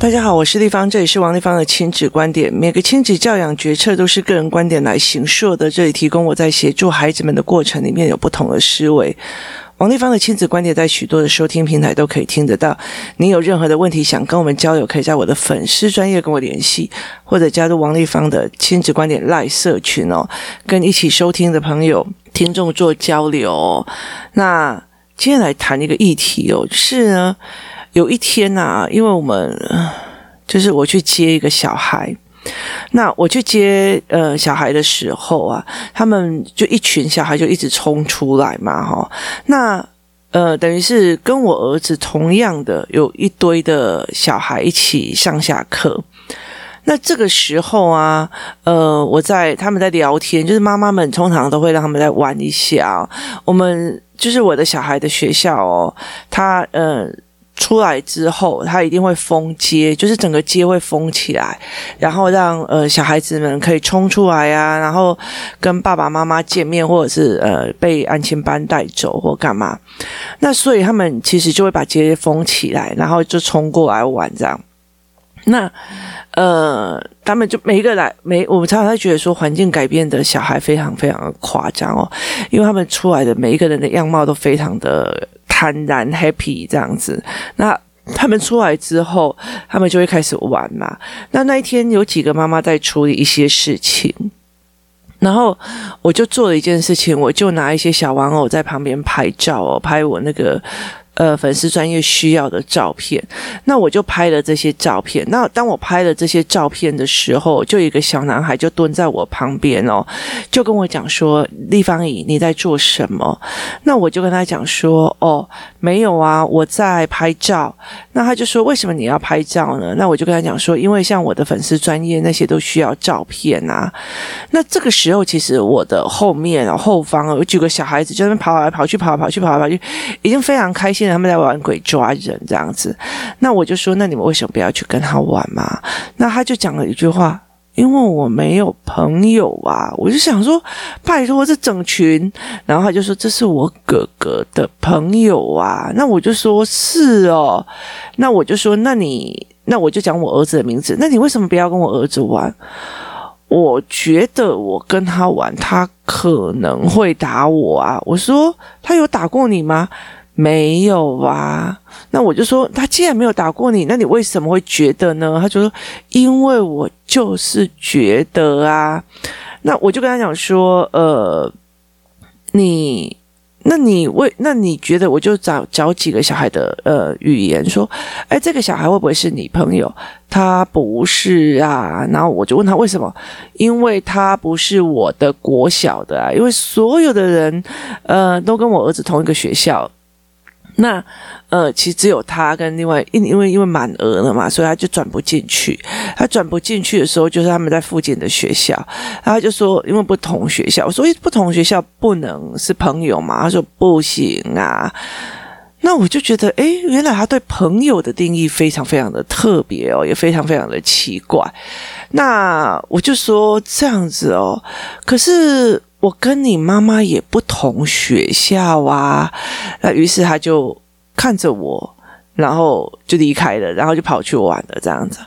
大家好，我是丽芳，这里是王丽芳的亲子观点。每个亲子教养决策都是个人观点来形塑的，这里提供我在协助孩子们的过程里面有不同的思维。王丽芳的亲子观点在许多的收听平台都可以听得到。你有任何的问题想跟我们交流，可以在我的粉丝专业跟我联系，或者加入王丽芳的亲子观点赖社群哦，跟一起收听的朋友、听众做交流。那今天来谈一个议题哦，是呢。有一天呐、啊，因为我们就是我去接一个小孩，那我去接呃小孩的时候啊，他们就一群小孩就一直冲出来嘛，哈，那呃等于是跟我儿子同样的有一堆的小孩一起上下课，那这个时候啊，呃我在他们在聊天，就是妈妈们通常都会让他们在玩一下，我们就是我的小孩的学校哦，他呃。出来之后，他一定会封街，就是整个街会封起来，然后让呃小孩子们可以冲出来、啊，然后跟爸爸妈妈见面，或者是呃被安亲班带走或干嘛。那所以他们其实就会把街封起来，然后就冲过来玩这样。那呃，他们就每一个来，每我们常常会觉得说，环境改变的小孩非常非常的夸张哦，因为他们出来的每一个人的样貌都非常的。坦然 happy 这样子，那他们出来之后，他们就会开始玩嘛。那那一天有几个妈妈在处理一些事情，然后我就做了一件事情，我就拿一些小玩偶在旁边拍照哦，拍我那个。呃，粉丝专业需要的照片，那我就拍了这些照片。那当我拍了这些照片的时候，就有一个小男孩就蹲在我旁边哦，就跟我讲说：“丽芳姨，你在做什么？”那我就跟他讲说：“哦，没有啊，我在拍照。”那他就说：“为什么你要拍照呢？”那我就跟他讲说：“因为像我的粉丝专业那些都需要照片啊。”那这个时候，其实我的后面后方有几个小孩子就在那跑来跑去，跑来跑去，跑来跑去，已经非常开心。他们在玩鬼抓人这样子，那我就说，那你们为什么不要去跟他玩嘛？那他就讲了一句话，因为我没有朋友啊。我就想说，拜托这整群，然后他就说这是我哥哥的朋友啊。那我就说是哦，那我就说，那你，那我就讲我儿子的名字，那你为什么不要跟我儿子玩？我觉得我跟他玩，他可能会打我啊。我说他有打过你吗？没有啊，那我就说，他既然没有打过你，那你为什么会觉得呢？他就说，因为我就是觉得啊，那我就跟他讲说，呃，你，那你为，那你觉得，我就找找几个小孩的呃语言说，哎，这个小孩会不会是你朋友？他不是啊，然后我就问他为什么？因为他不是我的国小的啊，因为所有的人呃都跟我儿子同一个学校。那呃，其实只有他跟另外因因为因为满额了嘛，所以他就转不进去。他转不进去的时候，就是他们在附近的学校，然后就说因为不同学校，所以不同学校不能是朋友嘛。他说不行啊。那我就觉得，诶，原来他对朋友的定义非常非常的特别哦，也非常非常的奇怪。那我就说这样子哦，可是。我跟你妈妈也不同学校啊，那于是他就看着我，然后就离开了，然后就跑去玩了这样子。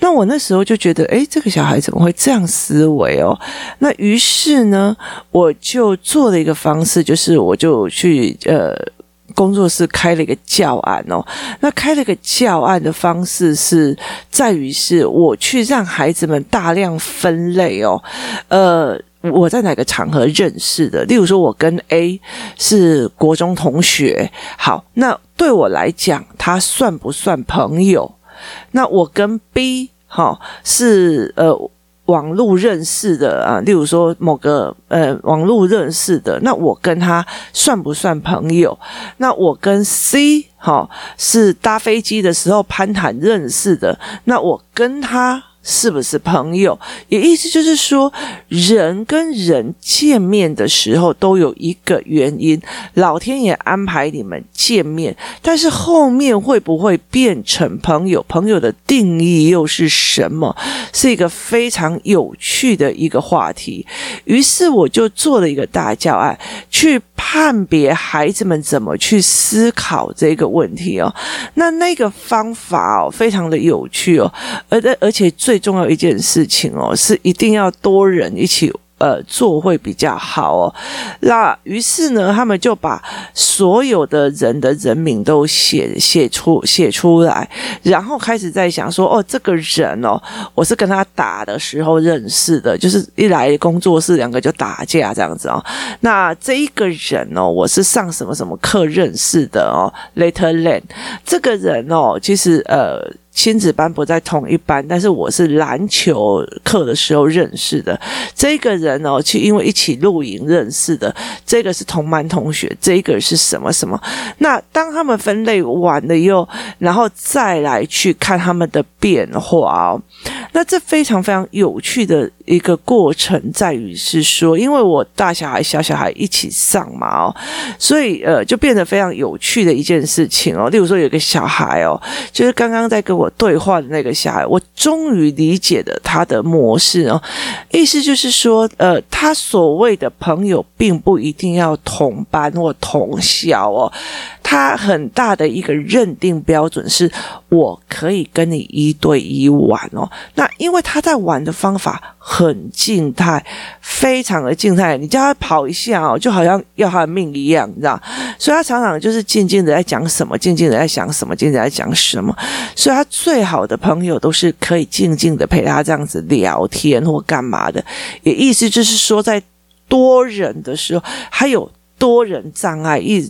那我那时候就觉得，诶，这个小孩怎么会这样思维哦？那于是呢，我就做了一个方式，就是我就去呃工作室开了一个教案哦。那开了个教案的方式是在于是我去让孩子们大量分类哦，呃。我在哪个场合认识的？例如说，我跟 A 是国中同学，好，那对我来讲，他算不算朋友？那我跟 B 哈是呃网络认识的啊，例如说某个呃网络认识的，那我跟他算不算朋友？那我跟 C 哈是搭飞机的时候攀谈认识的，那我跟他。是不是朋友？也意思就是说，人跟人见面的时候都有一个原因，老天爷安排你们见面，但是后面会不会变成朋友？朋友的定义又是什么？是一个非常有趣的一个话题。于是我就做了一个大教案，去判别孩子们怎么去思考这个问题哦。那那个方法哦，非常的有趣哦，而而且最重要一件事情哦，是一定要多人一起。呃，做会比较好哦。那于是呢，他们就把所有的人的人名都写写出写出来，然后开始在想说，哦，这个人哦，我是跟他打的时候认识的，就是一来工作室两个就打架这样子哦。那这一个人哦，我是上什么什么课认识的哦，Later Land 这个人哦，其实呃。亲子班不在同一班，但是我是篮球课的时候认识的这个人哦，去因为一起露营认识的，这个是同班同学，这个是什么什么？那当他们分类完了以后，然后再来去看他们的变化哦，那这非常非常有趣的一个过程，在于是说，因为我大小孩、小小孩一起上嘛哦，所以呃，就变得非常有趣的一件事情哦。例如说，有个小孩哦，就是刚刚在跟我。我对话的那个小孩，我终于理解了他的模式哦，意思就是说，呃，他所谓的朋友，并不一定要同班或同校哦。他很大的一个认定标准是，我可以跟你一对一玩哦。那因为他在玩的方法很静态，非常的静态，你叫他跑一下哦，就好像要他的命一样，你知道？所以他常常就是静静的在讲什么，静静的在想什么，静静的在讲什么。所以他最好的朋友都是可以静静的陪他这样子聊天或干嘛的。也意思就是说，在多人的时候，还有多人障碍一。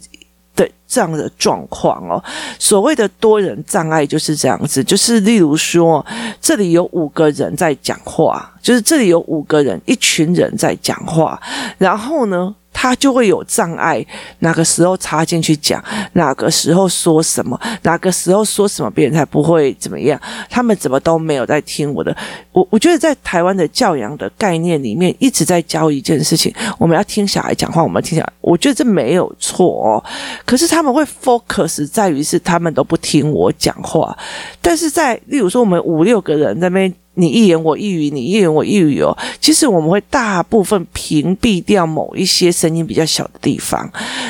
这样的状况哦，所谓的多人障碍就是这样子，就是例如说，这里有五个人在讲话，就是这里有五个人，一群人在讲话，然后呢，他就会有障碍，哪个时候插进去讲，哪个时候说什么，哪个时候说什么，别人才不会怎么样。他们怎么都没有在听我的。我我觉得在台湾的教养的概念里面，一直在教一件事情：我们要听小孩讲话，我们听小孩。我觉得这没有错哦。可是他们会 focus 在于是他们都不听我讲话。但是在例如说，我们五六个人在那边。你一言我一语，你一言我一语哦。其实我们会大部分屏蔽掉某一些声音比较小的地方，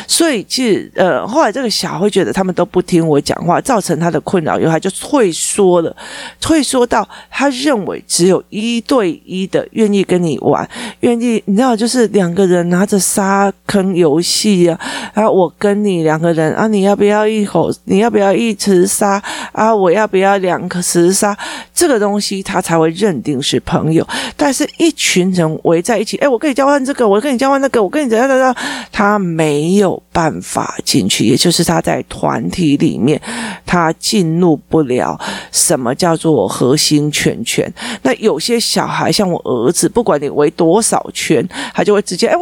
所以其实呃，后来这个小会觉得他们都不听我讲话，造成他的困扰，以后他就退缩了，退缩到他认为只有一对一的愿意跟你玩，愿意你知道，就是两个人拿着沙坑游戏啊，然啊，我跟你两个人啊，你要不要一口？你要不要一池沙？啊，我要不要两颗石沙？这个东西他才。才会认定是朋友，但是一群人围在一起，哎，我跟你交换这个，我跟你交换那个，我跟你怎样怎样，他没有办法进去，也就是他在团体里面，他进入不了什么叫做核心圈圈。那有些小孩像我儿子，不管你围多少圈，他就会直接哎，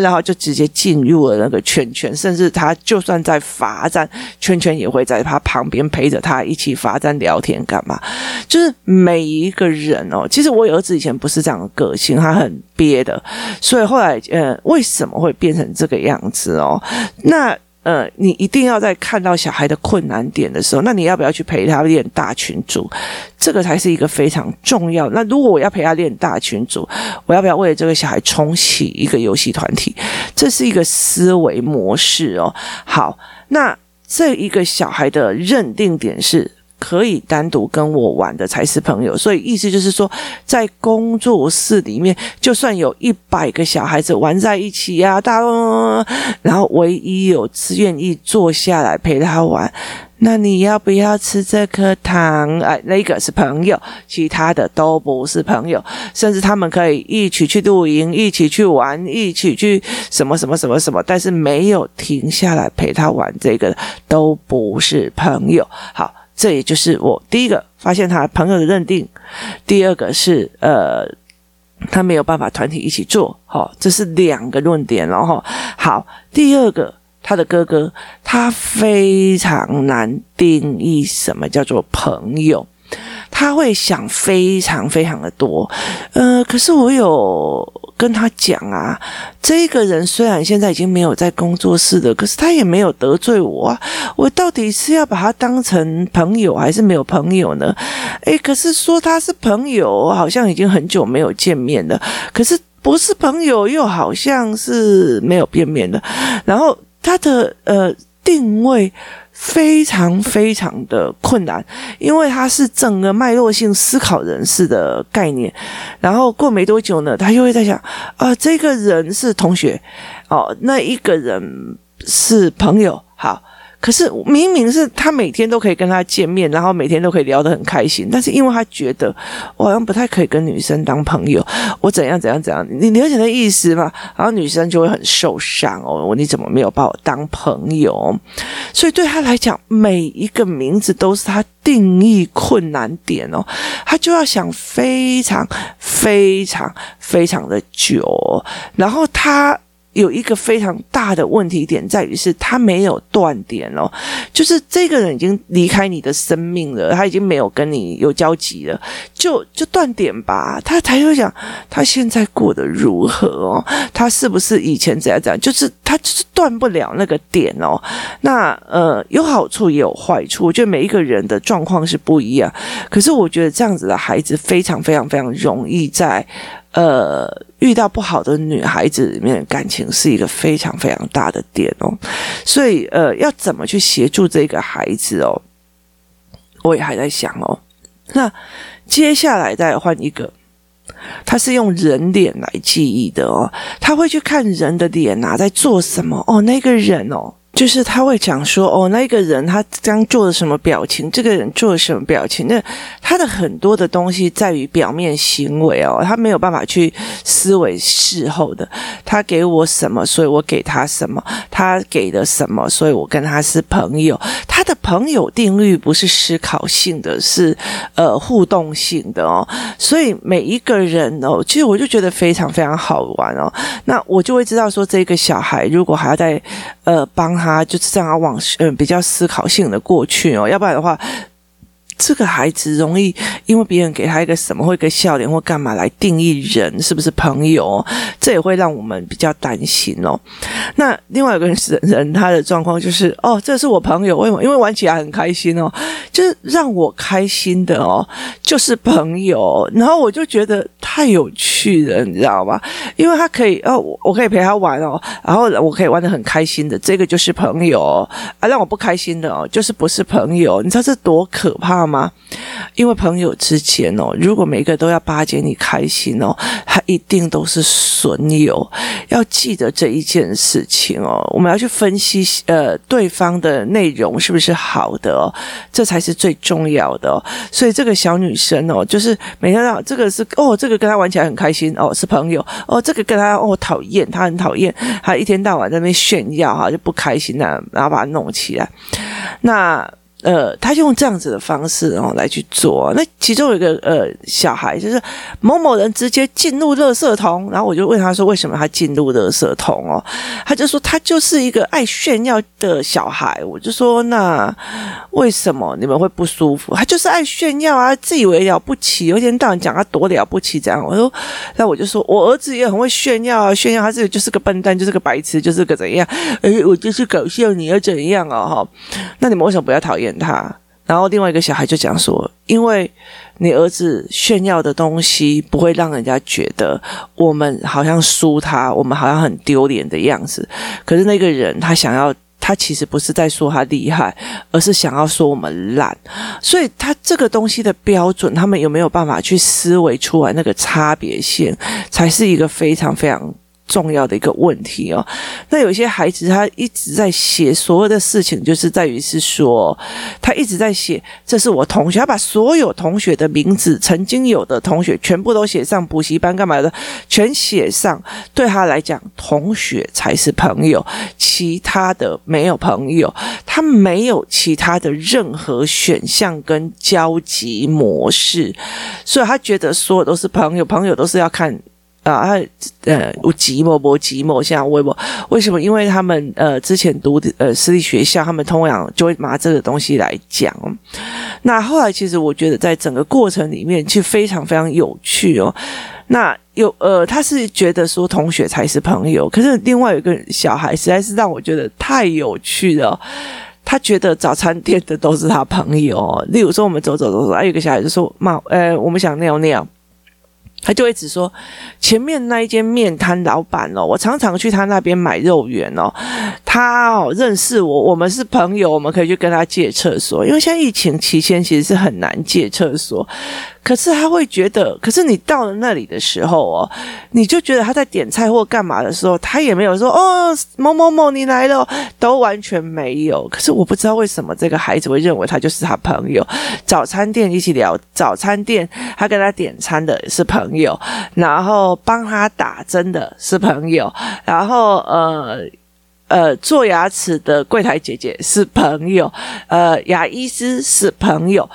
然后就直接进入了那个圈圈，甚至他就算在罚站，圈圈也会在他旁边陪着他一起罚站聊天干嘛，就是每一。一个人哦，其实我儿子以前不是这样的个性，他很憋的，所以后来呃，为什么会变成这个样子哦？那呃，你一定要在看到小孩的困难点的时候，那你要不要去陪他练大群组？这个才是一个非常重要。那如果我要陪他练大群组，我要不要为了这个小孩重启一个游戏团体？这是一个思维模式哦。好，那这一个小孩的认定点是。可以单独跟我玩的才是朋友，所以意思就是说，在工作室里面，就算有一百个小孩子玩在一起呀，大，然后唯一有愿意坐下来陪他玩，那你要不要吃这颗糖？哎，那个是朋友，其他的都不是朋友，甚至他们可以一起去露营，一起去玩，一起去什么什么什么什么，但是没有停下来陪他玩，这个都不是朋友。好。这也就是我第一个发现他朋友的认定，第二个是呃，他没有办法团体一起做，好，这是两个论点，然后好，第二个他的哥哥，他非常难定义什么叫做朋友。他会想非常非常的多，呃，可是我有跟他讲啊，这个人虽然现在已经没有在工作室了，可是他也没有得罪我啊，我到底是要把他当成朋友还是没有朋友呢？诶，可是说他是朋友，好像已经很久没有见面了，可是。不是朋友，又好像是没有变面的。然后他的呃定位非常非常的困难，因为他是整个脉络性思考人士的概念。然后过没多久呢，他就会在想啊、呃，这个人是同学哦，那一个人是朋友，好。可是明明是他每天都可以跟他见面，然后每天都可以聊得很开心，但是因为他觉得我好像不太可以跟女生当朋友，我怎样怎样怎样，你了解那意思吗？然后女生就会很受伤哦，你怎么没有把我当朋友？所以对他来讲，每一个名字都是他定义困难点哦，他就要想非常非常非常的久，然后他。有一个非常大的问题点在于是，他没有断点哦，就是这个人已经离开你的生命了，他已经没有跟你有交集了，就就断点吧。他才会想，他现在过得如何哦？他是不是以前怎样怎样？就是他就是断不了那个点哦。那呃，有好处也有坏处，我觉得每一个人的状况是不一样。可是我觉得这样子的孩子非常非常非常容易在。呃，遇到不好的女孩子里面感情是一个非常非常大的点哦，所以呃，要怎么去协助这个孩子哦？我也还在想哦。那接下来再换一个，他是用人脸来记忆的哦，他会去看人的脸啊，在做什么哦，那个人哦。就是他会讲说，哦，那一个人他刚做了什么表情，这个人做了什么表情，那他的很多的东西在于表面行为哦，他没有办法去思维事后的。他给我什么，所以我给他什么；他给的什么，所以我跟他是朋友。他的朋友定律不是思考性的，是呃互动性的哦。所以每一个人哦，其实我就觉得非常非常好玩哦。那我就会知道说，这个小孩如果还要再呃帮他。他就是这样往嗯比较思考性的过去哦，要不然的话。这个孩子容易因为别人给他一个什么或一个笑脸或干嘛来定义人是不是朋友，这也会让我们比较担心哦。那另外一个人人他的状况就是哦，这是我朋友，为什么？因为玩起来很开心哦，就是让我开心的哦，就是朋友。然后我就觉得太有趣了，你知道吗？因为他可以哦，我可以陪他玩哦，然后我可以玩的很开心的，这个就是朋友啊。让我不开心的哦，就是不是朋友。你知道这多可怕吗？因为朋友之间哦，如果每个都要巴结你开心哦，他一定都是损友。要记得这一件事情哦，我们要去分析呃对方的内容是不是好的哦，这才是最重要的哦。所以这个小女生哦，就是每天让这个是哦，这个跟他玩起来很开心哦，是朋友哦，这个跟他哦讨厌，他很讨厌，他一天到晚在那边炫耀哈，就不开心的，然后把他弄起来，那。呃，他用这样子的方式然后来去做。那其中有一个呃小孩，就是某某人直接进入垃圾桶，然后我就问他说，为什么他进入垃圾桶哦？他就说他就是一个爱炫耀的小孩。我就说那为什么你们会不舒服？他就是爱炫耀啊，自以为了不起，有一天到晚讲他多了不起这样。我说那我就说我儿子也很会炫耀啊，炫耀他自己就是个笨蛋，就是个白痴，就是个怎样？哎，我就是搞笑，你又怎样啊？哈，那你们为什么不要讨厌？他，然后另外一个小孩就讲说：“因为你儿子炫耀的东西不会让人家觉得我们好像输他，我们好像很丢脸的样子。可是那个人他想要，他其实不是在说他厉害，而是想要说我们烂。所以他这个东西的标准，他们有没有办法去思维出来那个差别性，才是一个非常非常。”重要的一个问题哦，那有些孩子他一直在写所有的事情，就是在于是说，他一直在写，这是我同学，他把所有同学的名字，曾经有的同学全部都写上，补习班干嘛的，全写上。对他来讲，同学才是朋友，其他的没有朋友，他没有其他的任何选项跟交集模式，所以他觉得所有都是朋友，朋友都是要看。啊，他呃，我寂寞不寂寞？现在微博，为什么？因为他们呃之前读呃私立学校，他们通常就会拿这个东西来讲。那后来其实我觉得，在整个过程里面，其实非常非常有趣哦。那有呃，他是觉得说同学才是朋友，可是另外有一个小孩，实在是让我觉得太有趣了。他觉得早餐店的都是他朋友。例如说，我们走走走走，还有个小孩就说：“妈，呃，我们想尿尿。”他就会只说前面那一间面摊老板哦，我常常去他那边买肉圆哦，他哦认识我，我们是朋友，我们可以去跟他借厕所，因为现在疫情期间其实是很难借厕所。可是他会觉得，可是你到了那里的时候哦，你就觉得他在点菜或干嘛的时候，他也没有说哦某某某你来了，都完全没有。可是我不知道为什么这个孩子会认为他就是他朋友。早餐店一起聊，早餐店他跟他点餐的是朋友朋友，然后帮他打针的是朋友，然后呃呃做牙齿的柜台姐姐是朋友，呃牙医师是朋友。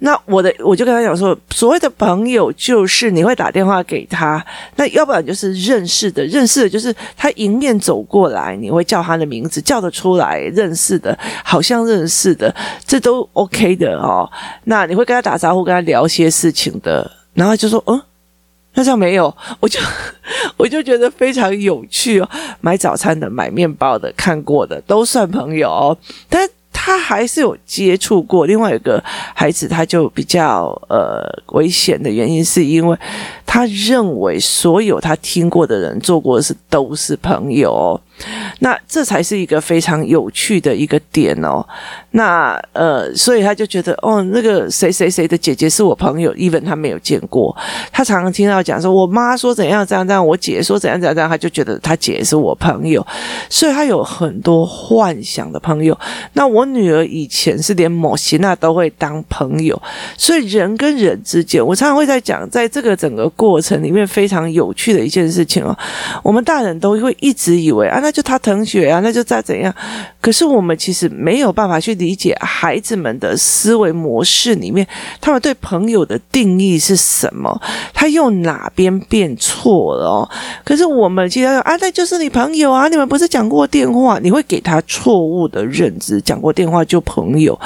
那我的我就跟他讲说，所谓的朋友就是你会打电话给他，那要不然就是认识的，认识的就是他迎面走过来，你会叫他的名字叫得出来，认识的，好像认识的，这都 OK 的哦。那你会跟他打招呼，跟他聊些事情的，然后就说，嗯，那这样没有，我就 我就觉得非常有趣哦。买早餐的，买面包的，看过的都算朋友哦，但。他还是有接触过，另外一个孩子他就比较呃危险的原因，是因为他认为所有他听过的人做过的事都是朋友哦。那这才是一个非常有趣的一个点哦。那呃，所以他就觉得哦，那个谁谁谁的姐姐是我朋友，even 他没有见过。他常常听到讲说，我妈说怎样怎样怎样，我姐说怎样怎样怎样，他就觉得他姐是我朋友，所以他有很多幻想的朋友。那我女儿以前是连某些那都会当朋友，所以人跟人之间，我常常会在讲，在这个整个过程里面非常有趣的一件事情哦。我们大人都会一直以为啊，那就他同学啊，那就再怎样。可是我们其实没有办法去理解孩子们的思维模式里面，他们对朋友的定义是什么？他用哪边变错了哦？可是我们其实啊，那就是你朋友啊，你们不是讲过电话？你会给他错误的认知，讲过电话就朋友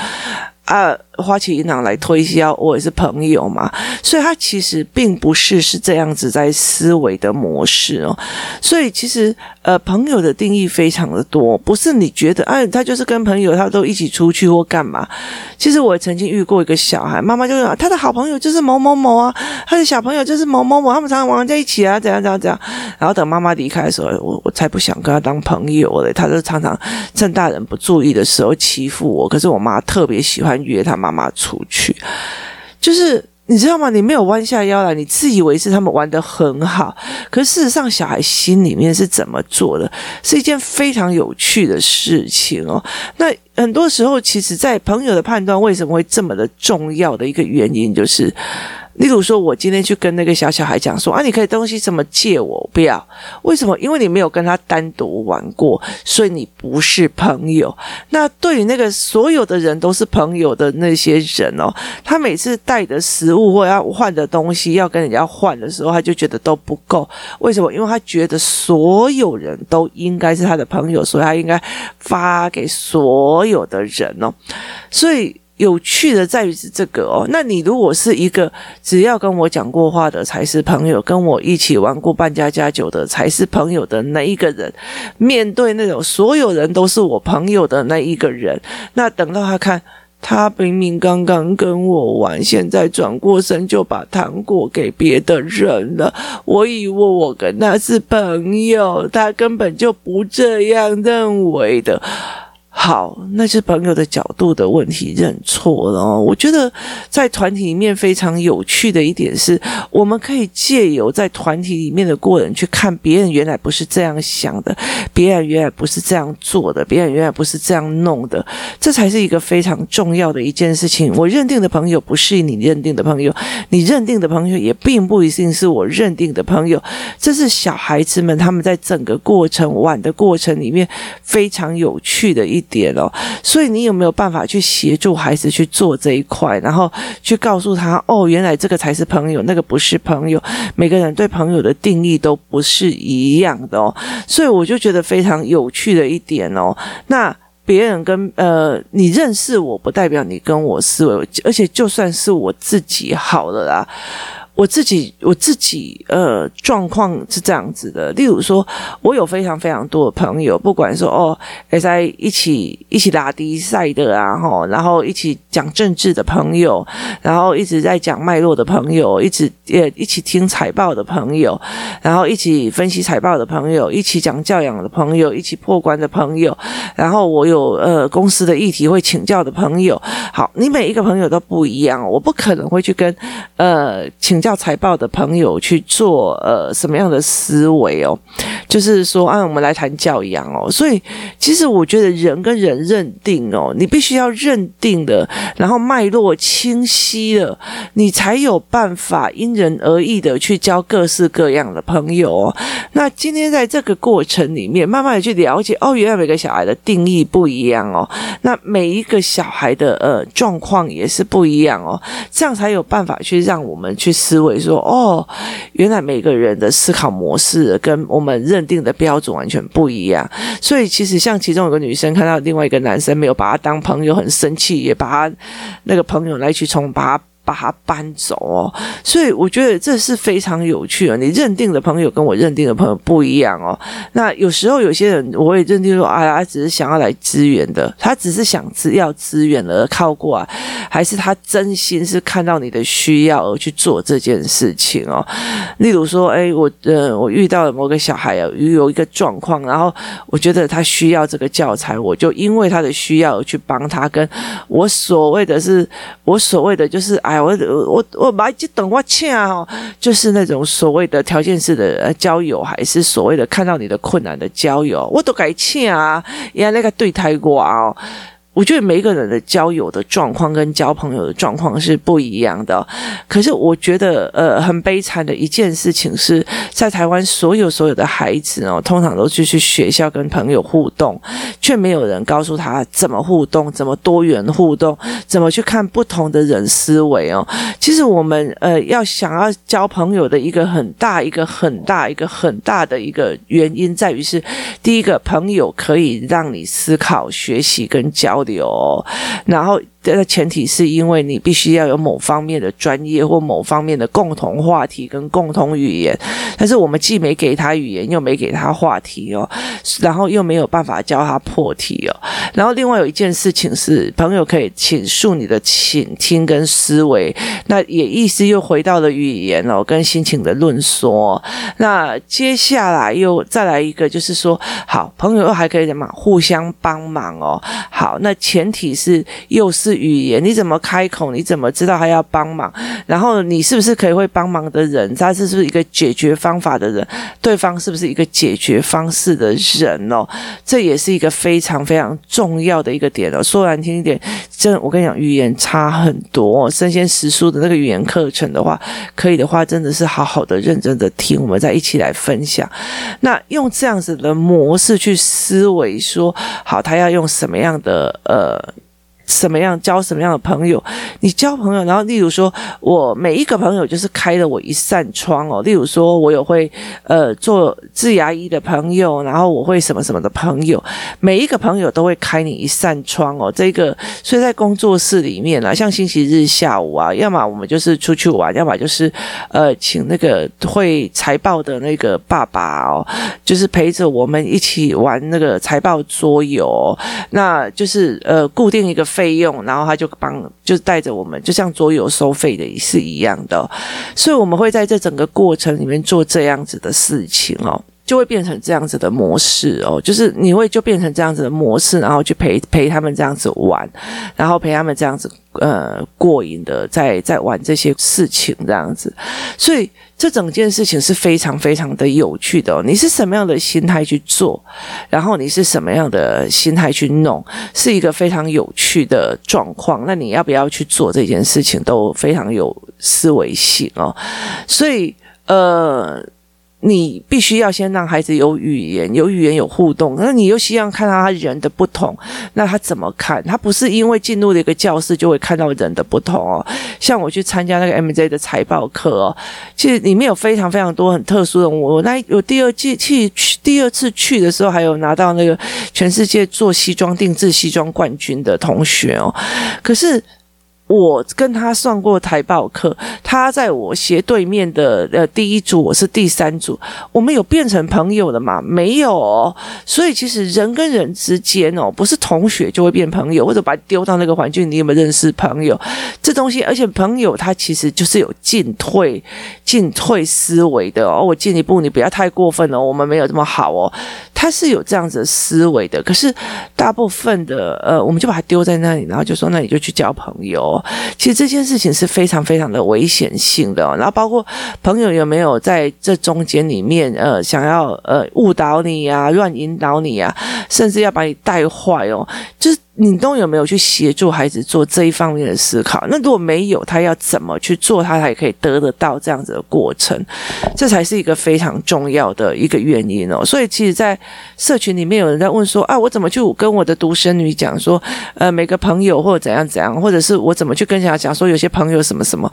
啊。花旗银行来推销，我也是朋友嘛，所以他其实并不是是这样子在思维的模式哦。所以其实呃，朋友的定义非常的多，不是你觉得哎，他就是跟朋友他都一起出去或干嘛。其实我曾经遇过一个小孩，妈妈就说他的好朋友就是某某某啊，他的小朋友就是某某某，他们常常玩在一起啊，怎样怎样怎样。然后等妈妈离开的时候，我我才不想跟他当朋友嘞，他就常常趁大人不注意的时候欺负我。可是我妈特别喜欢约他们妈妈出去，就是你知道吗？你没有弯下腰来，你自以为是他们玩的很好，可事实上，小孩心里面是怎么做的，是一件非常有趣的事情哦。那很多时候，其实，在朋友的判断为什么会这么的重要的一个原因，就是。例如说，我今天去跟那个小小孩讲说啊，你可以东西怎么借我？不要，为什么？因为你没有跟他单独玩过，所以你不是朋友。那对于那个所有的人都是朋友的那些人哦，他每次带的食物或要换的东西要跟人家换的时候，他就觉得都不够。为什么？因为他觉得所有人都应该是他的朋友，所以他应该发给所所有的人哦，所以。有趣的在于是这个哦，那你如果是一个只要跟我讲过话的才是朋友，跟我一起玩过扮家家酒的才是朋友的那一个人，面对那种所有人都是我朋友的那一个人，那等到他看他明明刚刚跟我玩，现在转过身就把糖果给别的人了，我以为我跟他是朋友，他根本就不这样认为的。好，那是朋友的角度的问题，认错了哦。我觉得在团体里面非常有趣的一点是，我们可以借由在团体里面的过程去看别人原来不是这样想的，别人原来不是这样做的，别人原来不是这样弄的，这才是一个非常重要的一件事情。我认定的朋友不是你认定的朋友，你认定的朋友也并不一定是我认定的朋友。这是小孩子们他们在整个过程玩的过程里面非常有趣的一点哦，所以你有没有办法去协助孩子去做这一块，然后去告诉他哦，原来这个才是朋友，那个不是朋友。每个人对朋友的定义都不是一样的哦，所以我就觉得非常有趣的一点哦。那别人跟呃，你认识我不代表你跟我思维，而且就算是我自己好了啦。我自己我自己呃状况是这样子的，例如说，我有非常非常多的朋友，不管说哦，也在一起一起打比赛的啊，吼，然后一起讲政治的朋友，然后一直在讲脉络的朋友，一直也一起听财报的朋友，然后一起分析财报的朋友，一起讲教养的朋友，一起破关的朋友，然后我有呃公司的议题会请教的朋友，好，你每一个朋友都不一样，我不可能会去跟呃请教财报的朋友去做呃什么样的思维哦，就是说啊，我们来谈教养哦，所以其实我觉得人跟人认定哦，你必须要认定的，然后脉络清晰了，你才有办法因人而异的去交各式各样的朋友哦。那今天在这个过程里面，慢慢的去了解哦，原来每个小孩的定义不一样哦，那每一个小孩的呃状况也是不一样哦，这样才有办法去让我们去思维说哦，原来每个人的思考模式跟我们认定的标准完全不一样。所以其实像其中有个女生看到另外一个男生没有把他当朋友，很生气，也把他那个朋友来去冲，把他。把他搬走哦，所以我觉得这是非常有趣的。你认定的朋友跟我认定的朋友不一样哦。那有时候有些人我也认定说，哎呀，他只是想要来支援的，他只是想只要支援而靠过来，还是他真心是看到你的需要而去做这件事情哦。例如说，哎，我呃，我遇到了某个小孩有有一个状况，然后我觉得他需要这个教材，我就因为他的需要而去帮他。跟我所谓的是，我所谓的就是。哎，我我我买就等我请啊，就是那种所谓的条件式的交友，还是所谓的看到你的困难的交友，我都该请啊，人家那个对待过哦。我觉得每一个人的交友的状况跟交朋友的状况是不一样的，可是我觉得呃很悲惨的一件事情是在台湾所有所有的孩子哦，通常都是去学校跟朋友互动，却没有人告诉他怎么互动，怎么多元互动，怎么去看不同的人思维哦。其实我们呃要想要交朋友的一个很大一个很大一个很大的一个原因在于是，第一个朋友可以让你思考、学习跟交哦，然后。这个前提是因为你必须要有某方面的专业或某方面的共同话题跟共同语言，但是我们既没给他语言，又没给他话题哦，然后又没有办法教他破题哦。然后另外有一件事情是，朋友可以倾诉你的倾听跟思维，那也意思又回到了语言哦，跟心情的论说。那接下来又再来一个，就是说，好，朋友又还可以怎么互相帮忙哦。好，那前提是又是。语言你怎么开口？你怎么知道他要帮忙？然后你是不是可以会帮忙的人？他是不是一个解决方法的人？对方是不是一个解决方式的人哦？这也是一个非常非常重要的一个点哦。说难听一点，真我跟你讲，语言差很多哦。生鲜时书的那个语言课程的话，可以的话，真的是好好的认真的听，我们再一起来分享。那用这样子的模式去思维，说好，他要用什么样的呃？什么样交什么样的朋友？你交朋友，然后例如说，我每一个朋友就是开了我一扇窗哦。例如说，我有会呃做治牙医的朋友，然后我会什么什么的朋友，每一个朋友都会开你一扇窗哦。这个所以在工作室里面啊，像星期日下午啊，要么我们就是出去玩，要么就是呃请那个会财报的那个爸爸哦，就是陪着我们一起玩那个财报桌游，那就是呃固定一个费。费用，然后他就帮，就带着我们，就像桌游收费的是一样的，所以我们会在这整个过程里面做这样子的事情哦，就会变成这样子的模式哦，就是你会就变成这样子的模式，然后去陪陪他们这样子玩，然后陪他们这样子呃过瘾的在在玩这些事情这样子，所以。这整件事情是非常非常的有趣的，你是什么样的心态去做，然后你是什么样的心态去弄，是一个非常有趣的状况。那你要不要去做这件事情，都非常有思维性哦。所以，呃。你必须要先让孩子有语言，有语言有互动。那你又希望看到他人的不同，那他怎么看？他不是因为进入了一个教室就会看到人的不同哦。像我去参加那个 MJ 的财报课哦，其实里面有非常非常多很特殊的。我那有第二季去第二次去的时候，还有拿到那个全世界做西装定制西装冠军的同学哦。可是。我跟他上过台报课，他在我斜对面的呃第一组，我是第三组，我们有变成朋友的吗？没有哦。所以其实人跟人之间哦，不是同学就会变朋友，或者把你丢到那个环境，你有没有认识朋友？这东西，而且朋友他其实就是有进退进退思维的哦。我进一步，你不要太过分了，我们没有这么好哦。他是有这样子的思维的，可是大部分的呃，我们就把它丢在那里，然后就说那你就去交朋友。其实这件事情是非常非常的危险性的。然后包括朋友有没有在这中间里面呃，想要呃误导你呀、啊、乱引导你呀、啊，甚至要把你带坏哦，就是。你都有没有去协助孩子做这一方面的思考？那如果没有，他要怎么去做，他才可以得得到这样子的过程？这才是一个非常重要的一个原因哦。所以，其实，在社群里面有人在问说：“啊，我怎么去跟我的独生女讲说，呃，每个朋友或者怎样怎样，或者是我怎么去跟人家讲说，有些朋友什么什么？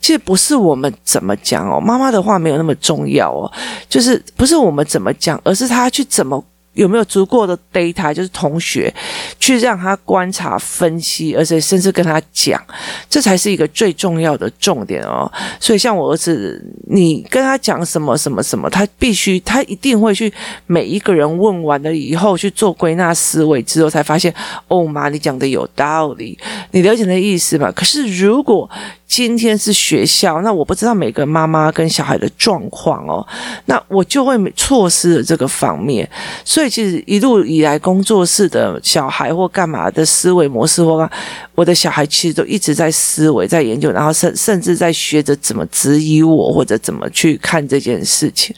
其实不是我们怎么讲哦，妈妈的话没有那么重要哦，就是不是我们怎么讲，而是他去怎么。”有没有足够的 data，就是同学去让他观察、分析，而且甚至跟他讲，这才是一个最重要的重点哦。所以，像我儿子，你跟他讲什么什么什么，他必须，他一定会去每一个人问完了以后去做归纳思维之后，才发现，哦妈，你讲的有道理，你了解那意思吧？可是如果今天是学校，那我不知道每个妈妈跟小孩的状况哦，那我就会错失了这个方面。所以所以其实一路以来，工作室的小孩或干嘛的思维模式，或我的小孩其实都一直在思维、在研究，然后甚甚至在学着怎么质疑我，或者怎么去看这件事情。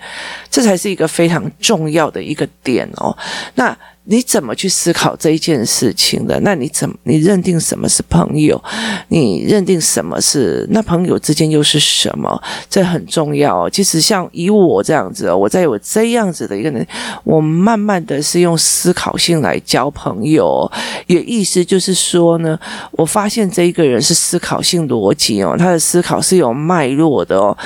这才是一个非常重要的一个点哦。那。你怎么去思考这一件事情的？那你怎么你认定什么是朋友？你认定什么是那朋友之间又是什么？这很重要。其实像以我这样子，我在有这样子的一个人，我慢慢的是用思考性来交朋友，也意思就是说呢，我发现这一个人是思考性逻辑哦，他的思考是有脉络的哦。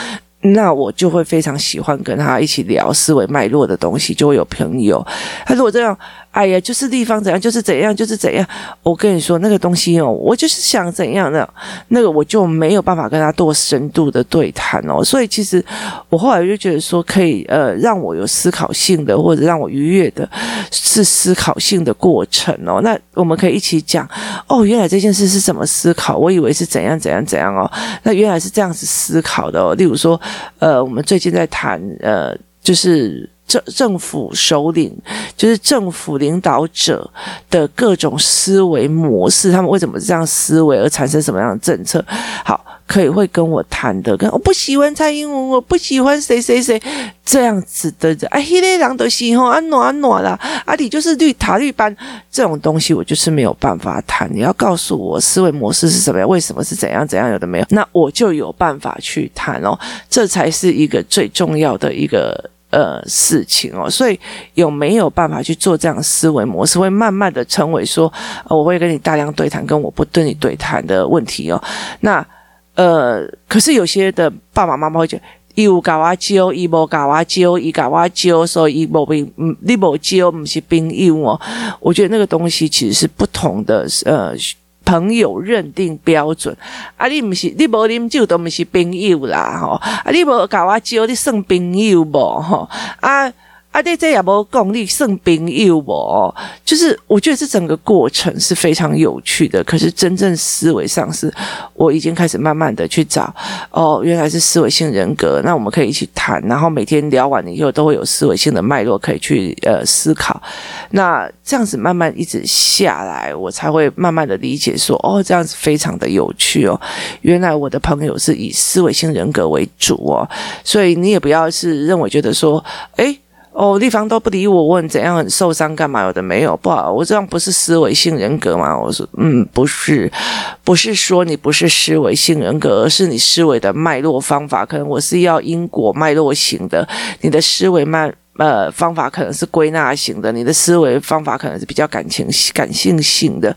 那我就会非常喜欢跟他一起聊思维脉络的东西，就会有朋友。他如果这样，哎呀，就是地方怎样，就是怎样，就是怎样。我跟你说，那个东西哦，我就是想怎样的，那个我就没有办法跟他多深度的对谈哦。所以其实我后来就觉得说，可以呃，让我有思考性的，或者让我愉悦的，是思考性的过程哦。那我们可以一起讲哦，原来这件事是怎么思考？我以为是怎样怎样怎样哦，那原来是这样子思考的哦。例如说。呃，我们最近在谈，呃，就是政政府首领，就是政府领导者的各种思维模式，他们为什么这样思维而产生什么样的政策？好。可以会跟我谈的，跟我不喜欢蔡英文，我不喜欢谁谁谁这样子的人，啊，黑雷狼的喜欢安诺安诺啦，啊，你就是绿塔绿班这种东西，我就是没有办法谈。你要告诉我思维模式是什么样，为什么是怎样怎样，有的没有，那我就有办法去谈哦。这才是一个最重要的一个呃事情哦。所以有没有办法去做这样思维模式，会慢慢的成为说，我会跟你大量对谈，跟我不跟你对谈的问题哦。那。呃，可是有些的爸爸妈妈会觉得，伊有教我教，伊无教我教，伊教我教，所以伊无并，嗯，你无教，不是朋友哦。我觉得那个东西其实是不同的，呃，朋友认定标准。啊，你不是，你无啉酒都不是朋友啦，吼。啊，你无教我招，你算朋友无，吼。啊。啊，对，这也无功利胜朋友哦，就是我觉得这整个过程是非常有趣的。可是真正思维上是，我已经开始慢慢的去找哦，原来是思维性人格。那我们可以一起谈，然后每天聊完了以后，都会有思维性的脉络可以去呃思考。那这样子慢慢一直下来，我才会慢慢的理解说，哦，这样子非常的有趣哦。原来我的朋友是以思维性人格为主哦，所以你也不要是认为觉得说，诶。哦，立方都不理我，问怎样很受伤，干嘛有的没有，不好，我这样不是思维性人格吗？我说，嗯，不是，不是说你不是思维性人格，而是你思维的脉络方法，可能我是要因果脉络型的，你的思维脉呃方法可能是归纳型的，你的思维方法可能是比较感情感性性的，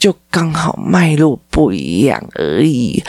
就刚好脉络不一样而已。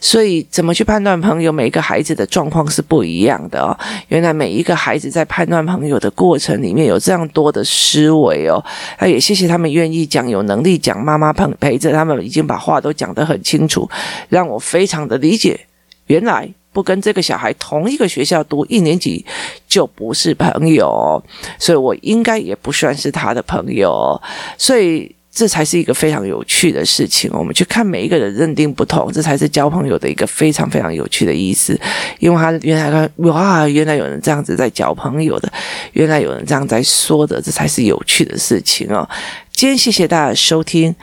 所以怎么去判断朋友？每一个孩子的状况是不一样的哦。原来每一个孩子在判断朋友的过程里面有这样多的思维哦。那也谢谢他们愿意讲，有能力讲，妈妈陪陪着他们，已经把话都讲得很清楚，让我非常的理解。原来不跟这个小孩同一个学校读一年级就不是朋友，所以我应该也不算是他的朋友，所以。这才是一个非常有趣的事情。我们去看每一个人认定不同，这才是交朋友的一个非常非常有趣的意思。因为他原来他哇，原来有人这样子在交朋友的，原来有人这样在说的，这才是有趣的事情哦。今天谢谢大家的收听，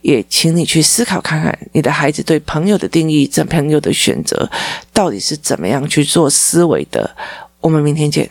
也请你去思考看看，你的孩子对朋友的定义、这朋友的选择，到底是怎么样去做思维的。我们明天见。